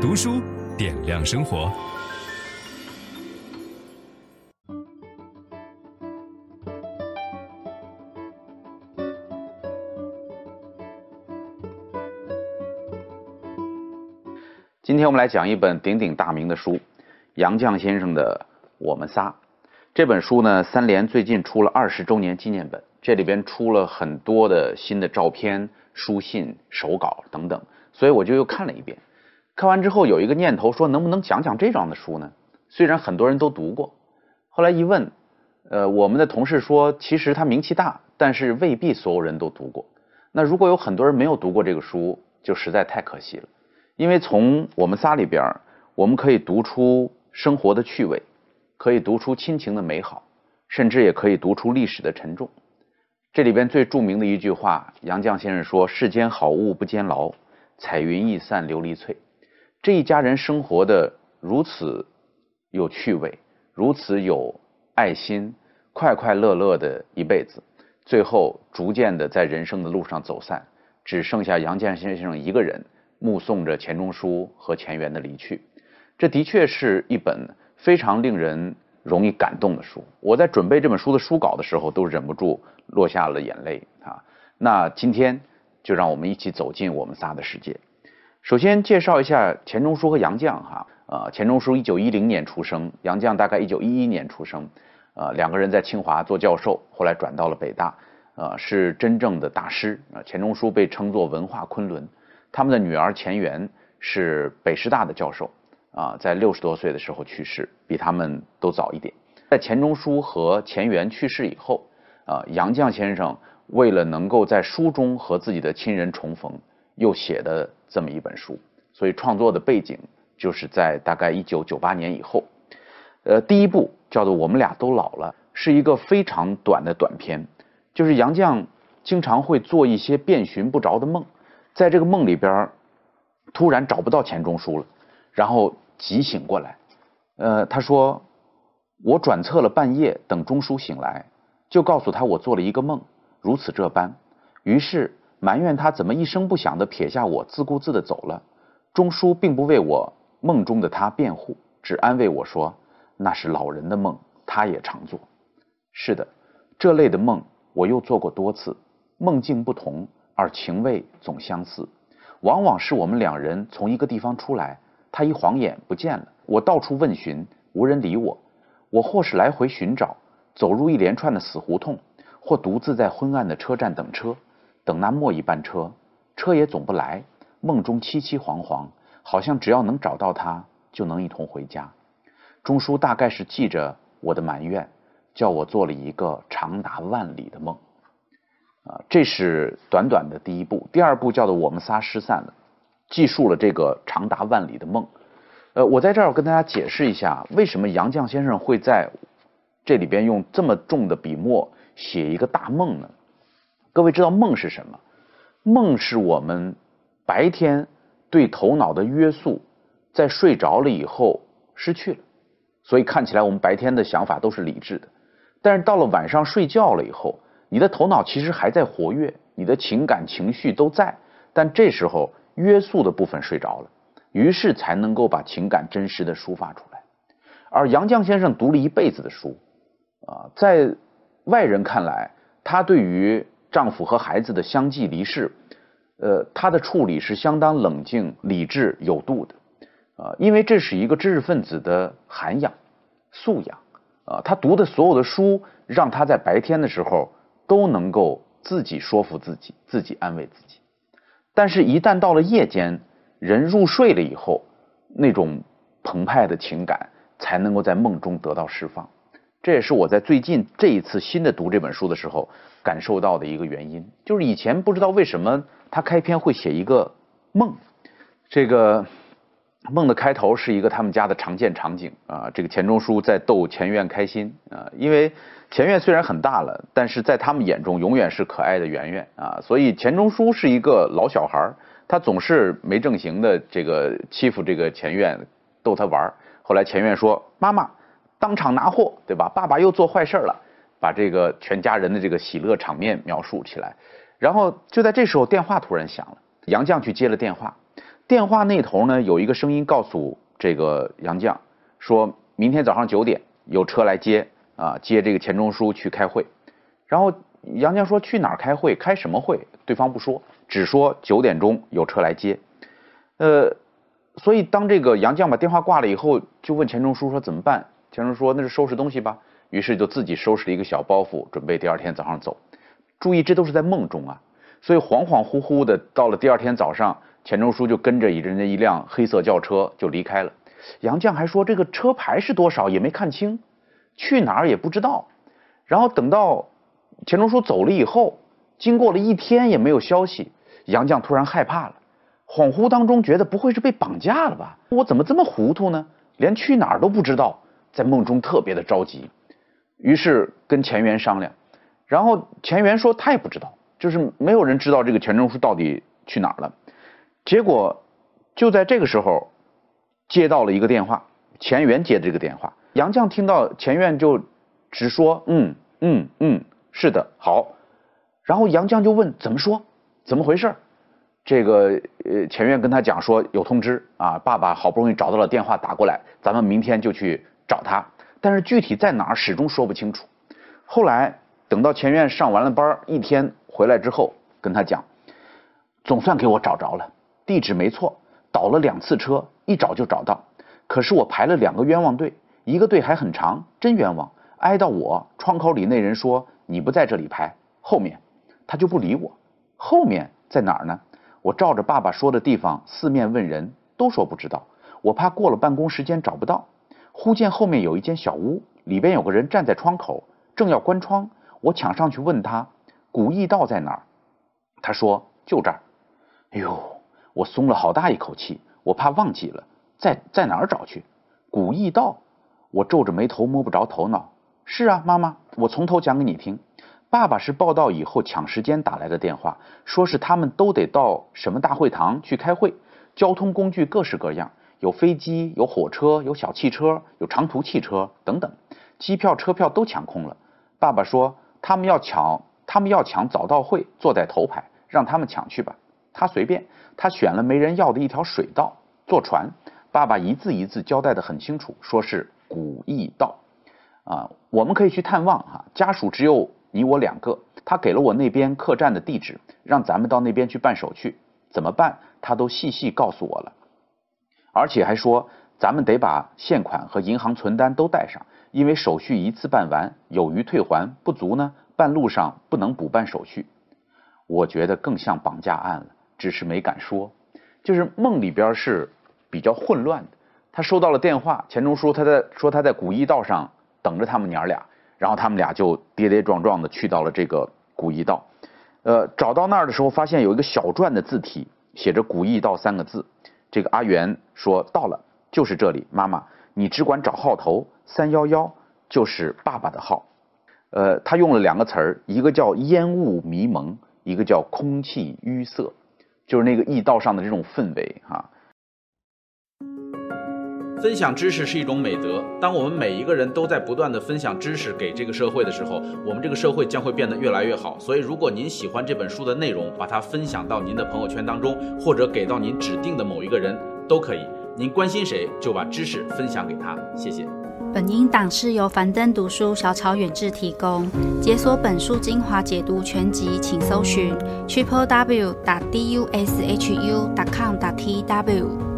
读书点亮生活。今天我们来讲一本鼎鼎大名的书，杨绛先生的《我们仨》。这本书呢，三联最近出了二十周年纪念本，这里边出了很多的新的照片、书信、手稿等等，所以我就又看了一遍。看完之后有一个念头说，能不能讲讲这样的书呢？虽然很多人都读过，后来一问，呃，我们的同事说，其实它名气大，但是未必所有人都读过。那如果有很多人没有读过这个书，就实在太可惜了。因为从我们仨里边，我们可以读出生活的趣味，可以读出亲情的美好，甚至也可以读出历史的沉重。这里边最著名的一句话，杨绛先生说：“世间好物不坚牢，彩云易散琉璃脆。”这一家人生活的如此有趣味，如此有爱心，快快乐乐的一辈子，最后逐渐的在人生的路上走散，只剩下杨绛先生一个人目送着钱钟书和钱媛的离去。这的确是一本非常令人容易感动的书。我在准备这本书的书稿的时候，都忍不住落下了眼泪啊。那今天就让我们一起走进我们仨的世界。首先介绍一下钱钟书和杨绛哈，呃，钱钟书一九一零年出生，杨绛大概一九一一年出生，呃，两个人在清华做教授，后来转到了北大，呃，是真正的大师啊。钱钟书被称作文化昆仑，他们的女儿钱媛是北师大的教授，啊，在六十多岁的时候去世，比他们都早一点。在钱钟书和钱媛去世以后，啊，杨绛先生为了能够在书中和自己的亲人重逢，又写的这么一本书，所以创作的背景就是在大概一九九八年以后。呃，第一部叫做《我们俩都老了》，是一个非常短的短篇，就是杨绛经常会做一些遍寻不着的梦，在这个梦里边，突然找不到钱钟书了，然后急醒过来。呃，他说：“我转侧了半夜，等钟书醒来，就告诉他我做了一个梦，如此这般。”于是。埋怨他怎么一声不响地撇下我，自顾自地走了。钟叔并不为我梦中的他辩护，只安慰我说：“那是老人的梦，他也常做。”是的，这类的梦我又做过多次，梦境不同，而情味总相似。往往是我们两人从一个地方出来，他一晃眼不见了，我到处问询，无人理我。我或是来回寻找，走入一连串的死胡同，或独自在昏暗的车站等车。等那末一班车，车也总不来。梦中凄凄惶惶，好像只要能找到他，就能一同回家。钟书大概是记着我的埋怨，叫我做了一个长达万里的梦。啊，这是短短的第一部。第二部叫做《我们仨失散了》，记述了这个长达万里的梦。呃，我在这儿跟大家解释一下，为什么杨绛先生会在这里边用这么重的笔墨写一个大梦呢？各位知道梦是什么？梦是我们白天对头脑的约束，在睡着了以后失去了，所以看起来我们白天的想法都是理智的，但是到了晚上睡觉了以后，你的头脑其实还在活跃，你的情感情绪都在，但这时候约束的部分睡着了，于是才能够把情感真实的抒发出来。而杨绛先生读了一辈子的书，啊，在外人看来，他对于丈夫和孩子的相继离世，呃，他的处理是相当冷静、理智、有度的，啊，因为这是一个知识分子的涵养、素养，啊，他读的所有的书，让他在白天的时候都能够自己说服自己，自己安慰自己，但是，一旦到了夜间，人入睡了以后，那种澎湃的情感才能够在梦中得到释放。这也是我在最近这一次新的读这本书的时候感受到的一个原因，就是以前不知道为什么他开篇会写一个梦，这个梦的开头是一个他们家的常见场景啊，这个钱钟书在逗钱院开心啊，因为钱院虽然很大了，但是在他们眼中永远是可爱的圆圆啊，所以钱钟书是一个老小孩，他总是没正形的这个欺负这个钱院，逗他玩。后来钱院说：“妈妈。”当场拿货，对吧？爸爸又做坏事了，把这个全家人的这个喜乐场面描述起来。然后就在这时候，电话突然响了，杨绛去接了电话。电话那头呢，有一个声音告诉这个杨绛，说明天早上九点有车来接啊，接这个钱钟书去开会。然后杨绛说去哪儿开会，开什么会？对方不说，只说九点钟有车来接。呃，所以当这个杨绛把电话挂了以后，就问钱钟书说怎么办？钱钟书说那是收拾东西吧。于是就自己收拾了一个小包袱，准备第二天早上走。注意，这都是在梦中啊，所以恍恍惚惚的到了第二天早上，钱钟书就跟着人家一辆黑色轿车就离开了。杨绛还说这个车牌是多少也没看清，去哪儿也不知道。然后等到钱钟书走了以后，经过了一天也没有消息，杨绛突然害怕了，恍惚当中觉得不会是被绑架了吧？我怎么这么糊涂呢？连去哪儿都不知道，在梦中特别的着急。于是跟钱元商量，然后钱元说他也不知道，就是没有人知道这个钱钟书到底去哪儿了。结果就在这个时候接到了一个电话，钱元接的这个电话，杨绛听到钱元就只说嗯嗯嗯，是的，好。然后杨绛就问怎么说，怎么回事？这个呃钱源跟他讲说有通知啊，爸爸好不容易找到了电话打过来，咱们明天就去找他。但是具体在哪儿始终说不清楚。后来等到钱院上完了班儿一天回来之后，跟他讲，总算给我找着了，地址没错，倒了两次车，一找就找到。可是我排了两个冤枉队，一个队还很长，真冤枉，挨到我窗口里那人说你不在这里排，后面，他就不理我。后面在哪儿呢？我照着爸爸说的地方四面问人，都说不知道。我怕过了办公时间找不到。忽见后面有一间小屋，里边有个人站在窗口，正要关窗。我抢上去问他：“古驿道在哪儿？”他说：“就这儿。”哎呦，我松了好大一口气。我怕忘记了，在在哪儿找去？古驿道？我皱着眉头摸不着头脑。是啊，妈妈，我从头讲给你听。爸爸是报到以后抢时间打来的电话，说是他们都得到什么大会堂去开会，交通工具各式各样。有飞机，有火车，有小汽车，有长途汽车等等，机票、车票都抢空了。爸爸说他们要抢，他们要抢早到会，坐在头排，让他们抢去吧。他随便，他选了没人要的一条水道，坐船。爸爸一字一字交代得很清楚，说是古驿道。啊，我们可以去探望哈，家属只有你我两个。他给了我那边客栈的地址，让咱们到那边去办手续。怎么办？他都细细告诉我了。而且还说，咱们得把现款和银行存单都带上，因为手续一次办完，有余退还，不足呢，半路上不能补办手续。我觉得更像绑架案了，只是没敢说。就是梦里边是比较混乱的。他收到了电话，钱钟书他在说他在古驿道上等着他们娘俩，然后他们俩就跌跌撞撞的去到了这个古驿道。呃，找到那儿的时候，发现有一个小篆的字体，写着“古驿道”三个字。这个阿元说到了，就是这里，妈妈，你只管找号头，三幺幺就是爸爸的号。呃，他用了两个词儿，一个叫烟雾迷蒙，一个叫空气淤塞，就是那个驿道上的这种氛围哈。分享知识是一种美德。当我们每一个人都在不断地分享知识给这个社会的时候，我们这个社会将会变得越来越好。所以，如果您喜欢这本书的内容，把它分享到您的朋友圈当中，或者给到您指定的某一个人都可以。您关心谁，就把知识分享给他。谢谢。本音档是由樊登读书小草远志提供。解锁本书精华解读全集，请搜寻 triple w 打 d u s h u 点 com 打 t w。